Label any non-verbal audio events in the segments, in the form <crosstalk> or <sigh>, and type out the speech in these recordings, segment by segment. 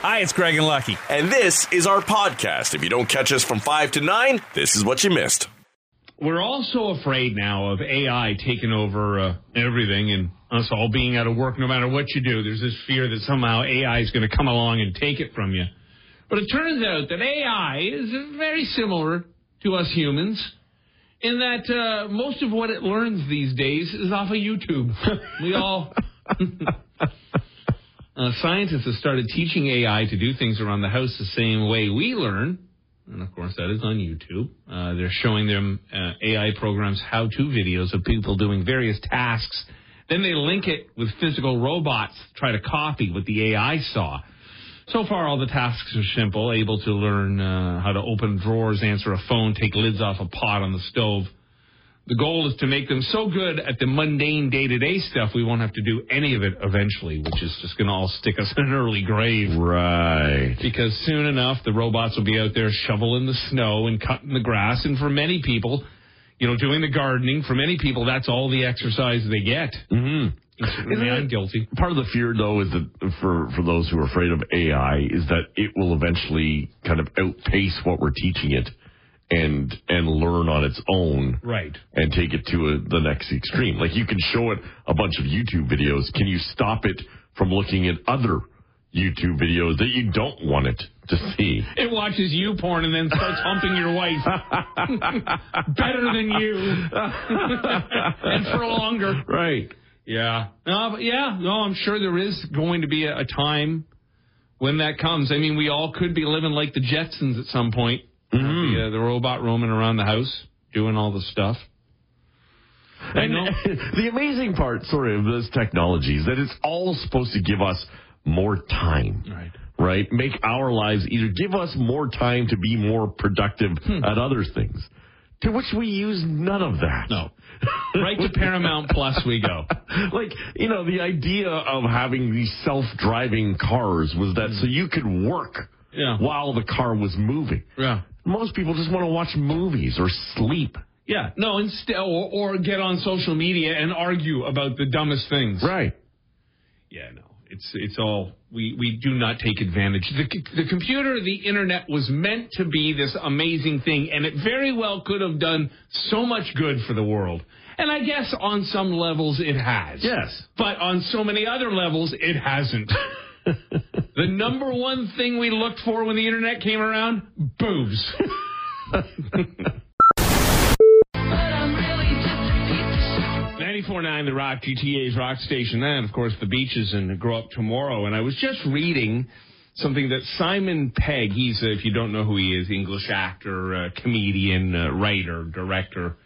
Hi, it's Craig and Lucky. And this is our podcast. If you don't catch us from 5 to 9, this is what you missed. We're all so afraid now of AI taking over uh, everything and us all being out of work no matter what you do. There's this fear that somehow AI is going to come along and take it from you. But it turns out that AI is very similar to us humans in that uh, most of what it learns these days is off of YouTube. <laughs> we all. <laughs> uh, scientists have started teaching AI to do things around the house the same way we learn. And of course, that is on YouTube. Uh, they're showing them uh, AI programs how to videos of people doing various tasks. Then they link it with physical robots try to copy what the AI saw. So far, all the tasks are simple able to learn uh, how to open drawers, answer a phone, take lids off a pot on the stove. The goal is to make them so good at the mundane day to day stuff we won't have to do any of it eventually, which is just going to all stick us <laughs> in an early grave. Right. Because soon enough, the robots will be out there shoveling the snow and cutting the grass. And for many people, you know, doing the gardening, for many people, that's all the exercise they get. Mm-hmm. Certainly, I'm guilty. Part of the fear, though, is that for for those who are afraid of AI, is that it will eventually kind of outpace what we're teaching it, and and learn on its own, Right. and take it to a, the next extreme. Like you can show it a bunch of YouTube videos. Can you stop it from looking at other YouTube videos that you don't want it to see? It watches you porn and then starts humping your wife. <laughs> Better than you. <laughs> and for longer. Right. Yeah. No, but yeah, no, I'm sure there is going to be a, a time when that comes. I mean, we all could be living like the Jetsons at some point. Mm-hmm. The, uh, the robot roaming around the house, doing all the stuff. And <laughs> the amazing part, sorry, of this technology is that it's all supposed to give us more time. Right. Right? Make our lives either give us more time to be more productive Hmm. at other things. To which we use none of that. No. Right to Paramount Plus we go. <laughs> like, you know, the idea of having these self driving cars was that so you could work Yeah. while the car was moving. Yeah. Most people just want to watch movies or sleep. Yeah. No, instead, or, or get on social media and argue about the dumbest things. Right. Yeah, no. It's it's all we we do not take advantage. The the computer, the internet was meant to be this amazing thing, and it very well could have done so much good for the world. And I guess on some levels it has. Yes. But on so many other levels it hasn't. <laughs> the number one thing we looked for when the internet came around, boobs. <laughs> Nine, The Rock, GTA's Rock Station, and of course the beaches and Grow Up Tomorrow. And I was just reading something that Simon Pegg, he's, uh, if you don't know who he is, English actor, uh, comedian, uh, writer, director,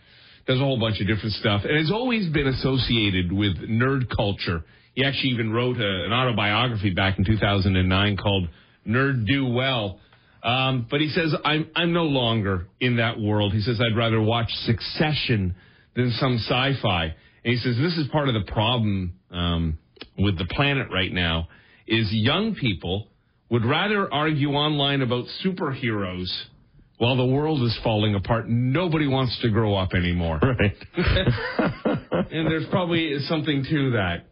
does a whole bunch of different stuff, and has always been associated with nerd culture. He actually even wrote a, an autobiography back in 2009 called Nerd Do Well. Um, but he says, I'm, I'm no longer in that world. He says, I'd rather watch Succession than some sci fi. And he says, this is part of the problem um, with the planet right now is young people would rather argue online about superheroes while the world is falling apart. Nobody wants to grow up anymore. Right. <laughs> <laughs> and there's probably something to that.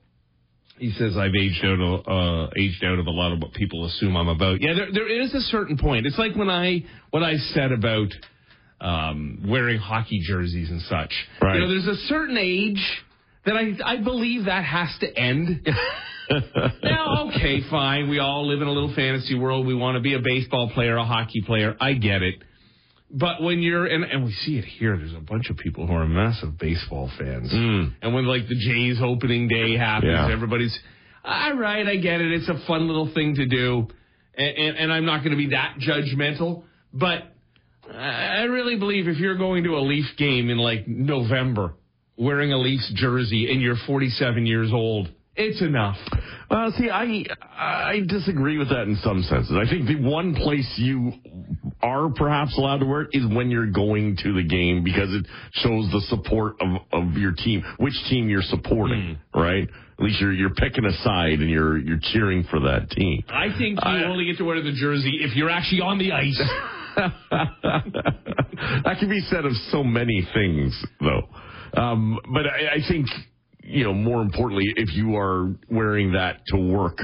He says I've aged out of uh, aged out of a lot of what people assume I'm about. Yeah, there there is a certain point. It's like when I what I said about um, wearing hockey jerseys and such. Right. You know, there's a certain age that I I believe that has to end. <laughs> now, okay, fine. We all live in a little fantasy world. We want to be a baseball player, a hockey player. I get it. But when you're and, and we see it here, there's a bunch of people who are massive baseball fans. Hmm. And when like the Jays opening day happens, Yeah. everybody's all right. I get it. It's a fun little thing to do, and, and, and I'm not going to be that judgmental. But I really believe if you're going to a Leaf game in like November, wearing a Leafs jersey, and you're 47 years old, it's enough. Well, see, I I disagree with that in some senses. I think the one place you are perhaps allowed to wear it is when you're going to the game because it shows the support of, of your team, which team you're supporting, right? At least you're you're picking a side and you're you're cheering for that team. I think you I- only get to wear the jersey if you're actually on the ice. <laughs> that can be said of so many things, though. Um, but I, I think, you know, more importantly, if you are wearing that to work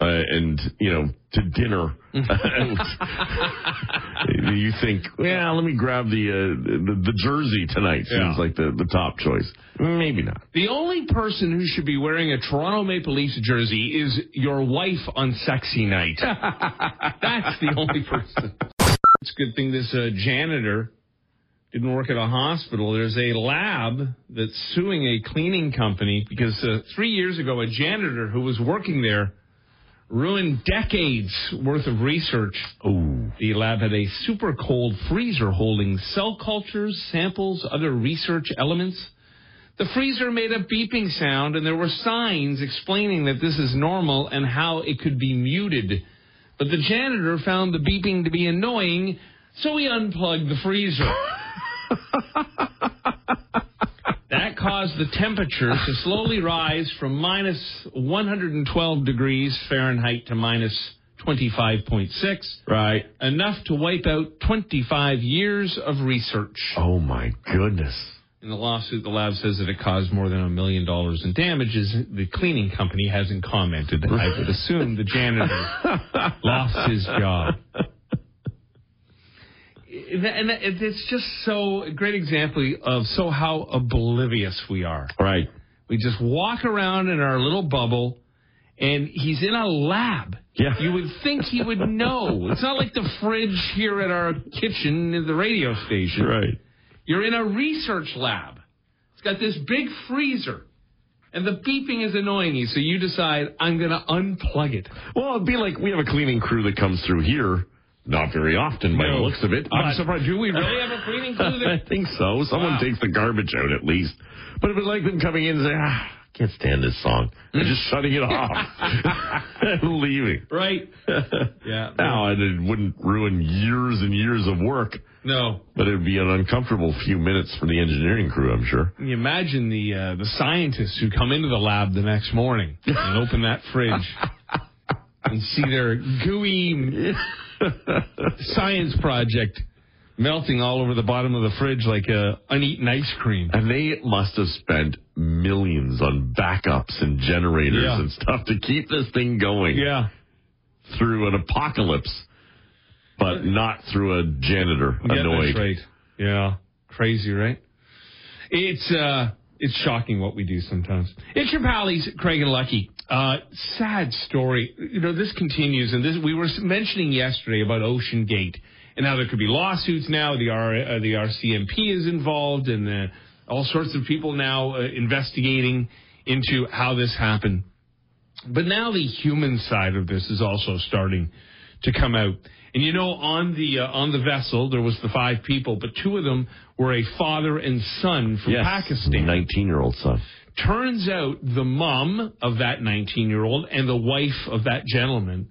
uh, and you know to dinner, <laughs> you think, yeah, let me grab the uh, the, the jersey tonight. Seems Yeah. like the the top choice. Maybe not. The only person who should be wearing a Toronto Maple Leafs jersey is your wife on sexy night. <laughs> That's the only person. It's a good thing this uh, janitor didn't work at a hospital. There's a lab that's suing a cleaning company because uh, three years ago, a janitor who was working there ruined decades worth of research. Oh, The lab had a super cold freezer holding cell cultures, samples, other research elements. The freezer made a beeping sound, and there were signs explaining that this is normal and how it could be muted. But the janitor found the beeping to be annoying, so he unplugged the freezer. <laughs> <laughs> that caused the temperature to slowly rise from minus 112 degrees Fahrenheit to minus 25.6 right. enough to wipe out 25 years of research. Oh my goodness. In the lawsuit, the lab says that it caused more than a million dollars in damages. The cleaning company hasn't commented. I would assume the janitor lost his job. <laughs> And it's just so a great example of so how oblivious we are. Right. We just walk around in our little bubble, and he's in a lab. Yeah. You would think he would know. It's not like the fridge here at our kitchen in the radio station. Right. You're in a research lab. It's got this big freezer. And the beeping is annoying you, so you decide, I'm going to unplug it. Well, it'd be like we have a cleaning crew that comes through here. Not very often by the looks of it. I'm surprised. Do we really have a cleaning crew <laughs> I think so. Someone Wow. takes the garbage out at least. But it was like them coming in and saying, ah, I can't stand this song. And just shutting it off and <laughs> <laughs> leaving. Right. Yeah. Now, and it wouldn't ruin years and years of work, No. but it would be an uncomfortable few minutes for the engineering crew, I'm sure. Can you imagine the uh, the scientists who come into the lab the next morning and open that fridge and see their gooey science project melting all over the bottom of the fridge like uh, uneaten ice cream. And they must have spent millions on backups and generators Yeah. and stuff to keep this thing going Yeah. through an apocalypse, but not through a janitor Yeah, annoyed. that's right. Yeah. Crazy, right? It's uh it's shocking what we do sometimes. It's your pallies, Craig and Lucky. Uh sad story. You know, this continues and this we were mentioning yesterday about OceanGate and now there could be lawsuits now. The R uh, the RCMP is involved and uh, all sorts of people now uh, investigating into how this happened. But now the human side of this is also starting to come out. And you know, on the uh, on the vessel there was the five people, but two of them were a father and son from Yes, Pakistan. 19 year old son. Turns out the mom of that 19 year old and the wife of that gentleman,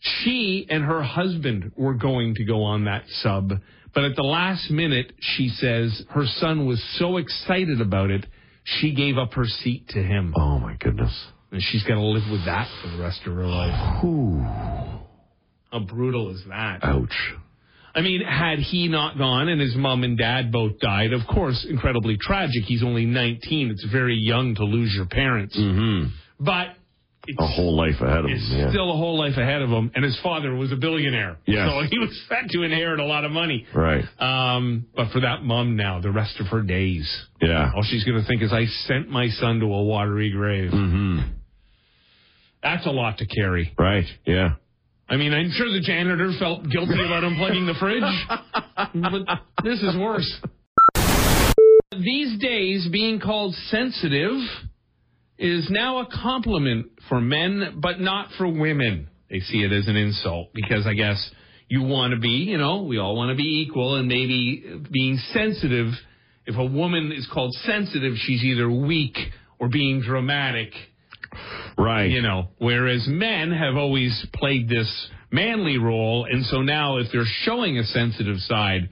she and her husband were going to go on that sub. But at the last minute, she says her son was so excited about it, she gave up her seat to him. Oh my goodness. And she's got to live with that for the rest of her life. Ooh. How brutal is that? Ouch. I mean, had he not gone and his mom and dad both died, of course, incredibly tragic. He's only 19. It's very young to lose your parents. Mm-hmm. But it's, A whole life ahead of him. Yeah. still a whole life ahead of him. And his father was a billionaire. Yes. So he was set to inherit a lot of money. right. Um, but for that mom now, the rest of her days, Yeah. all she's going to think is, I sent my son to a watery grave. Mm-hmm. That's a lot to carry. Right. Yeah. I mean, I'm sure the janitor felt guilty about unplugging the fridge, but this is worse. These days, being called sensitive is now a compliment for men, but not for women. They see it as an insult because I guess you want to be, you know, we all want to be equal, and maybe being sensitive, if a woman is called sensitive, she's either weak or being dramatic Right. you know, whereas men have always played this manly role, and so now if they're showing a sensitive side,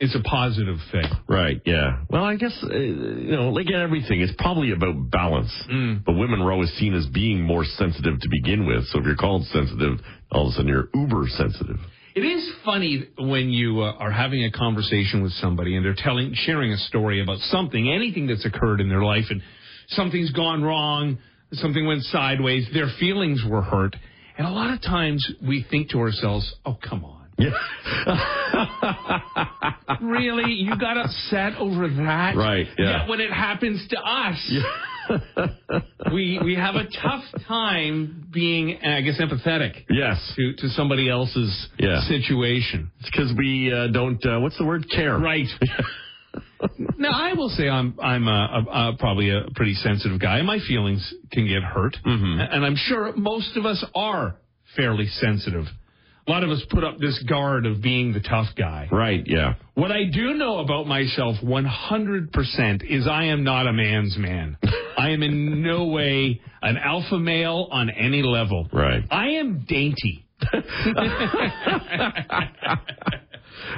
it's a positive thing. Right. Yeah. Well, I guess uh, you know, like in everything, it's probably about balance. Mm. But women are always seen as being more sensitive to begin with. So if you're called sensitive, all of a sudden you're uber sensitive. It is funny when you uh, are having a conversation with somebody and they're telling, sharing a story about something, anything that's occurred in their life, and something's gone wrong, something went sideways, their feelings were hurt, And a lot of times we think to ourselves, oh, come on. Yeah. <laughs> really? You got upset over that? Right, yeah. Yet when it happens to us, <laughs> we we have a tough time being, I guess, empathetic yes. to, to somebody else's Yeah. situation. It's because we uh, don't, uh, what's the word? Care. Right. <laughs> now I will say I'm I'm a, a, a, probably a pretty sensitive guy. My feelings can get hurt, Mm-hmm. and I'm sure most of us are fairly sensitive. A lot of us put up this guard of being the tough guy. Right, yeah. What I do know about myself 100% is I am not a man's man. I am in no way an alpha male on any level. Right. I am dainty. <laughs> <laughs>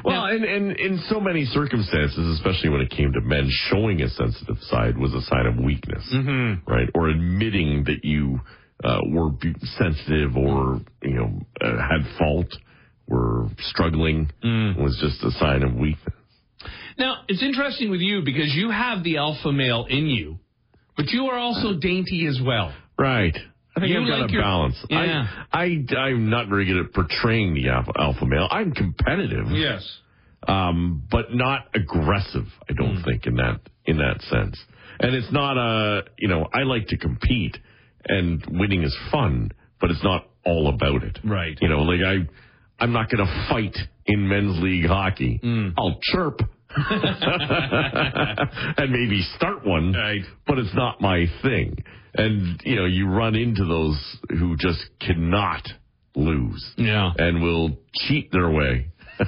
Well, and, and in so many circumstances, especially when it came to men, showing a sensitive side was a sign of weakness, mm-hmm. right? Or admitting that you uh, were sensitive or you know uh, had fault, were struggling, was just a sign of weakness. Now, it's interesting with you because you have the alpha male in you, but you are also dainty as well. Right. I think You I've got like a your- balance. Yeah. I, I, I'm not very good at portraying the alpha, alpha male. I'm competitive. Yes. um, but not aggressive. I don't Hmm. think in that in that sense. And it's not a you know I like to compete, and winning is fun, but it's not all about it. Right. You know, like I I'm not going to fight in men's league hockey. Hmm. I'll chirp. <laughs> and maybe start one, Right. but it's not my thing. And you know, you run into those who just cannot lose Yeah. and will cheat their way. <laughs>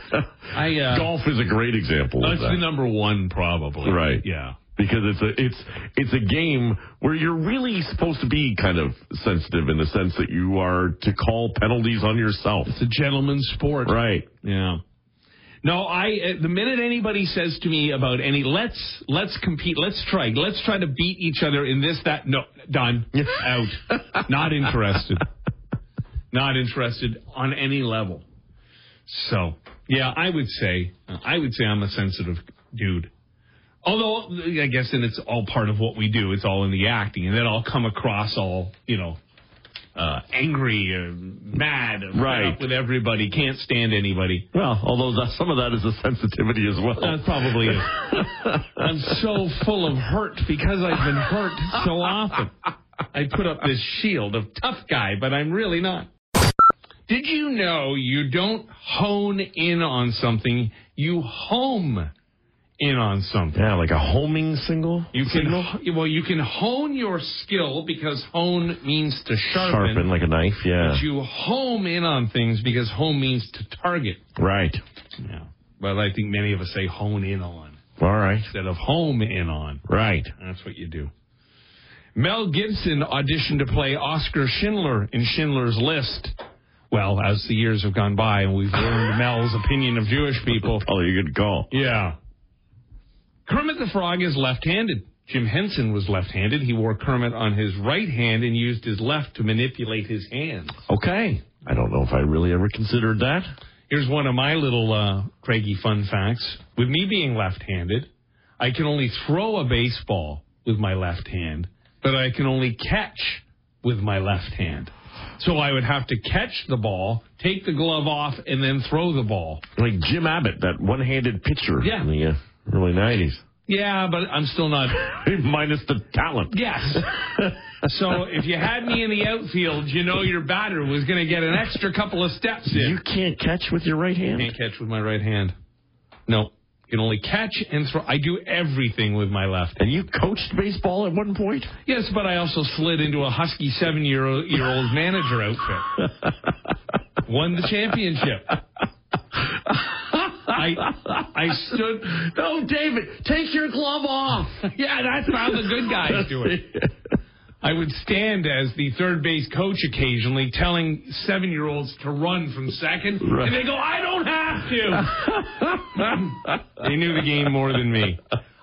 I uh, Golf is a great example of That's that. the number one, probably. Right. Yeah. because it's a it's it's a game where you're really supposed to be kind of sensitive in the sense that you are to call penalties on yourself. It's a gentleman's sport. Right. Yeah. No, I. Uh, the minute anybody says to me about any, let's let's compete, let's try, let's try to beat each other in this, that. No, done, <laughs> out, not interested, not interested on any level. So, yeah, I would say, I would say I'm a sensitive dude. Although I guess, and it's all part of what we do. It's all in the acting, and then I'll come across all, you know, uh, angry, or mad, or Right. with everybody, can't stand anybody. Well, although that, some of that is a sensitivity as well. That probably is. <laughs> I'm so full of hurt because I've been hurt so often. I put up this shield of tough guy, but I'm really not. Did you know you don't hone in on something, you home in on something? yeah, like a homing single. You can signal? well, you can hone your skill because hone means to sharpen. sharpen like a knife. Yeah. But you home in on things because home means to target. right. Yeah. But I think many of us say hone in on All right. instead of home in on. Right. That's what you do. Mel Gibson auditioned to play Oscar Schindler in Schindler's List. Well, as the years have gone by and we've learned <laughs> Mel's opinion of Jewish people. Oh, you good call. Yeah. Kermit the Frog is left-handed. Jim Henson was left-handed. He wore Kermit on his right hand and used his left to manipulate his hands. Okay. I don't know if I really ever considered that. Here's one of my little uh, Craigie fun facts. With me being left-handed, I can only throw a baseball with my left hand, but I can only catch with my left hand. So I would have to catch the ball, take the glove off, and then throw the ball. Like Jim Abbott, that one-handed pitcher Yeah. in the uh, early '90s, Yeah, but I'm still not. <laughs> minus the talent. Yes. <laughs> so if you had me in the outfield, you know your batter was going to get an extra couple of steps in. You can't catch with your right hand. Can't catch with my right hand. No. You can only catch and throw. I do everything with my left. And you coached baseball at one point? Yes, but I also slid into a husky seven year year old manager outfit. <laughs> Won the championship. I I stood. No, David, take your glove off. Yeah, that's how the good guys do it. I would stand as the third base coach occasionally, telling seven year olds to run from second, Right. and they go, "I don't have to." they knew the game more than me.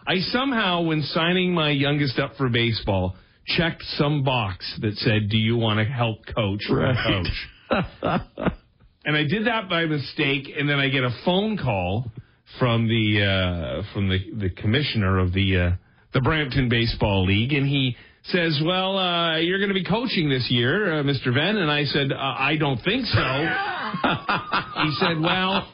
I somehow, when signing my youngest up for baseball, checked some box that said, "Do you want to help coach or Right. coach?" <laughs> and I did that by mistake, and then I get a phone call from the uh, from the the commissioner of the uh, the Brampton Baseball League, and he says, "Well, uh, you're going to be coaching this year, uh, Mr. Venn." And I said, uh, "I don't think so." <laughs> he said, "Well."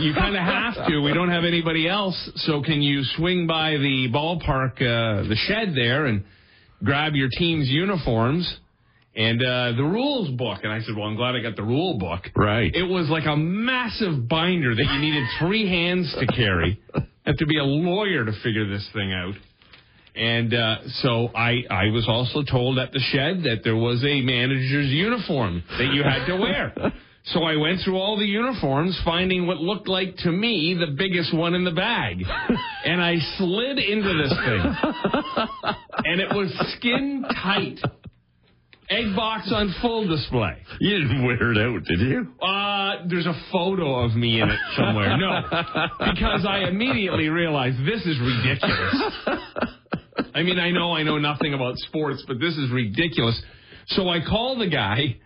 You kind of have to. We don't have anybody else, so can you swing by the ballpark, uh, the shed there, and grab your team's uniforms and uh, the rules book? And I said, "Well, I'm glad I got the rule book." Right. It was like a massive binder that you needed three hands to carry. Had to be a lawyer to figure this thing out. And uh, so I, I was also told at the shed that there was a manager's uniform that you had to wear. So I went through all the uniforms, finding what looked like to me the biggest one in the bag. And I slid into this thing. And it was skin tight. Egg box on full display. You didn't wear it out, did you? Uh, there's a photo of me in it somewhere. No, <laughs> because I immediately realized this is ridiculous. I mean, I know I know nothing about sports, but this is ridiculous. So I called the guy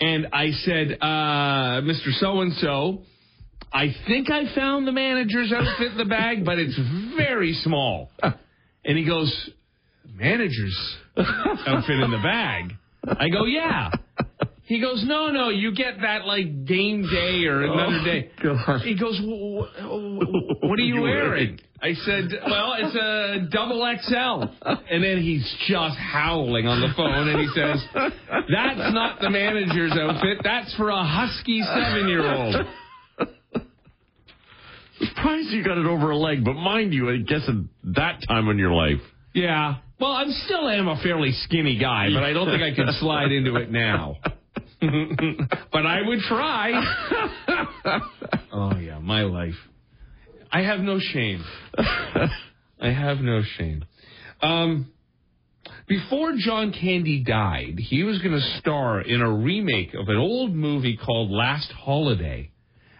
and I said, uh, Mr. So and so, I think I found the manager's outfit in the bag, but it's very small. And he goes, manager's outfit in the bag? I go, yeah. He goes, no, no, you get that like game day or oh, another day. God. He goes, "Wh- wh- what are you wearing? I said, well, it's a double XL. And then he's just howling on the phone and he says, that's not the manager's outfit. That's for a husky seven year old. Surprised you got it over a leg, but mind you, I guess at that time in your life. Yeah. Well, I still am a fairly skinny guy, but I don't think I could <laughs> slide into it now. <laughs> but I would try. <laughs> oh yeah, my life. I have no shame. I have no shame. Um, before John Candy died, he was going to star in a remake of an old movie called Last Holiday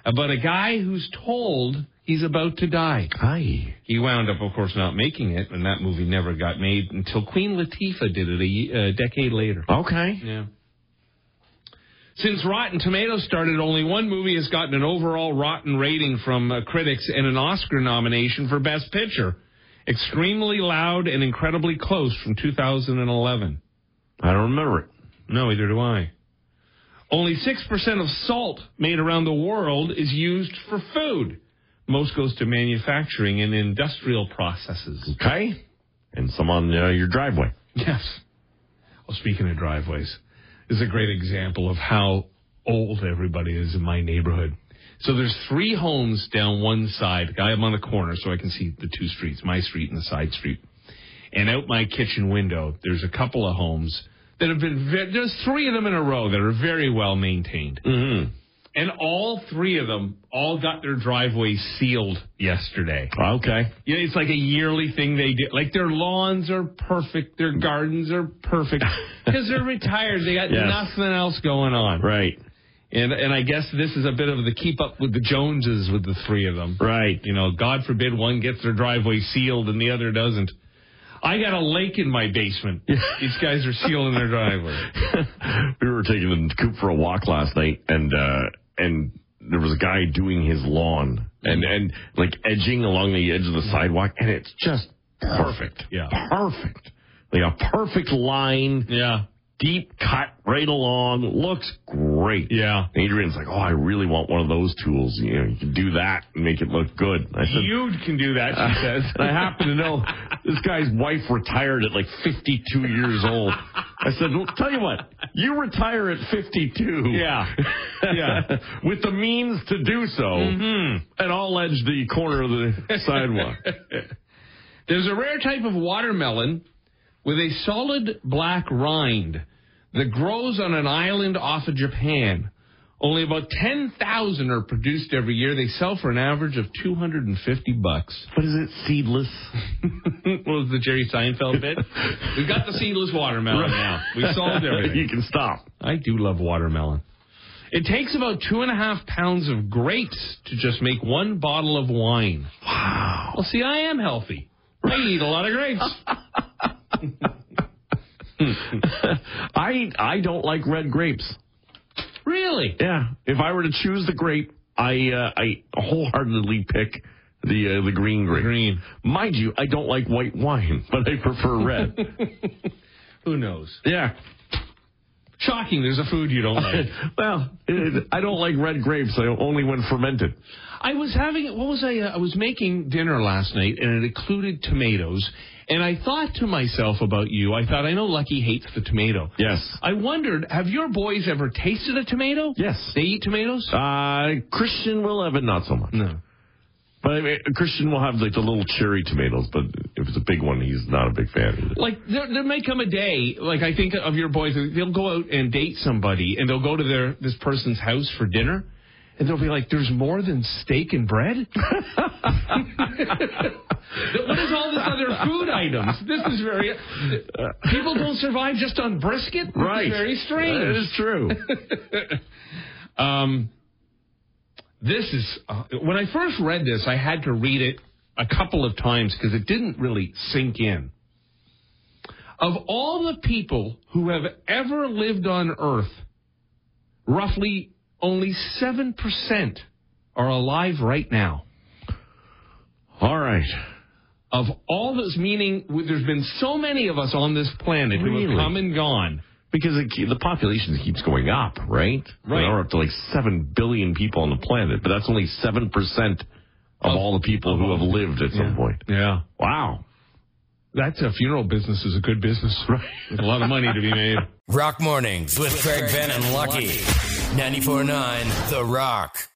about a guy who's told he's about to die. Hi. He wound up, of course, not making it, and that movie never got made until Queen Latifah did it a, a decade later. Okay. Yeah. Since Rotten Tomatoes started, only one movie has gotten an overall rotten rating from uh, critics and an Oscar nomination for Best Picture. Extremely Loud and Incredibly Close from 2011. I don't remember it. No, either do I. Only 6% of salt made around the world is used for food. Most goes to manufacturing and industrial processes. Okay. And some on uh, your driveway. Yes. Well, speaking of driveways, this is a great example of how old everybody is in my neighborhood. So there's three homes down one side. I'm on the corner, so I can see the two streets, my street and the side street. And out my kitchen window, there's a couple of homes that have been. There's three of them in a row that are very well maintained. Mm-hmm. And all three of them all got their driveways sealed yesterday. Okay. Yeah, it's like a yearly thing they do. Like their lawns are perfect, their gardens are perfect <laughs> because they're retired. They got Yes. nothing else going on. Right. And and I guess this is a bit of the keep up with the Joneses with the three of them. Right. You know, God forbid one gets their driveway sealed and the other doesn't. I got a lake in my basement. <laughs> These guys are sealing their driveway. <laughs> we were taking the coop for a walk last night, and uh, and there was a guy doing his lawn and mm-hmm. and like edging along the edge of the mm-hmm. sidewalk, and it's just perfect. Yeah. perfect. Like a perfect line, Yeah. deep cut right along. Looks great. Yeah. Adrian's like, oh, I really want one of those tools. You know, you can do that and make it look good. I said, You can do that, she <laughs> says. and I happen to know this guy's wife retired at like 52 years old. <laughs> I said, well, tell you what, you retire at 52. Yeah. <laughs> Yeah. With the means to do so, Mm-hmm. and I'll edge the corner of the sidewalk. <laughs> There's a rare type of watermelon with a solid black rind that grows on an island off of Japan. Only about 10,000 are produced every year. They sell for an average of 250 bucks. What is it, seedless? <laughs> what was the Jerry Seinfeld bit? <laughs> We've got the seedless watermelon now. We've solved <laughs> everything. you can stop. I do love watermelon. It takes about two and a half pounds of grapes to just make one bottle of wine. Wow. Well, see, I am healthy. I eat a lot of grapes. I I don't like red grapes. Really? Yeah. If I were to choose the grape, I uh, I wholeheartedly pick The uh, the green grape. Green. Mind you, I don't like white wine, <laughs> but I prefer red. <laughs> Who knows? yeah. Shocking. There's a food you don't like. <laughs> well, it, I don't like red grapes. I only when fermented. I was having what was I? Uh, I was making dinner last night, and it included tomatoes. And I thought to myself about you. I thought I know Lucky hates the tomato. Yes. I wondered, have your boys ever tasted a tomato? Yes. They eat tomatoes? Uh, Christian will have it, not so much. no. But I mean, Christian will have like the little cherry tomatoes, but if it's a big one, he's not a big fan either. Like there, there may come a day, like I think of your boys, they'll go out and date somebody, and they'll go to their this person's house for dinner, and they'll be like, "There's more than steak and bread." <laughs> what is all this other food items? This is very. People don't survive just on brisket. This Right. very strange. That is true. <laughs> Um, this is uh, when I first read this, I had to read it a couple of times because it didn't really sink in. Of all the people who have ever lived on Earth, roughly only seven percent are alive right now. All right. Of all those, meaning there's been so many of us on this planet who have come and gone. Because it, the population keeps going up, right? Right. Now we're up to like 7 billion people on the planet, but that's only 7% of all the people who have lived at some point. Yeah. Wow. That's a funeral business is a good business. Right. There's a lot of money to be made. <laughs> Rock Mornings with Craig Venn and Lucky. 94.9 The Rock.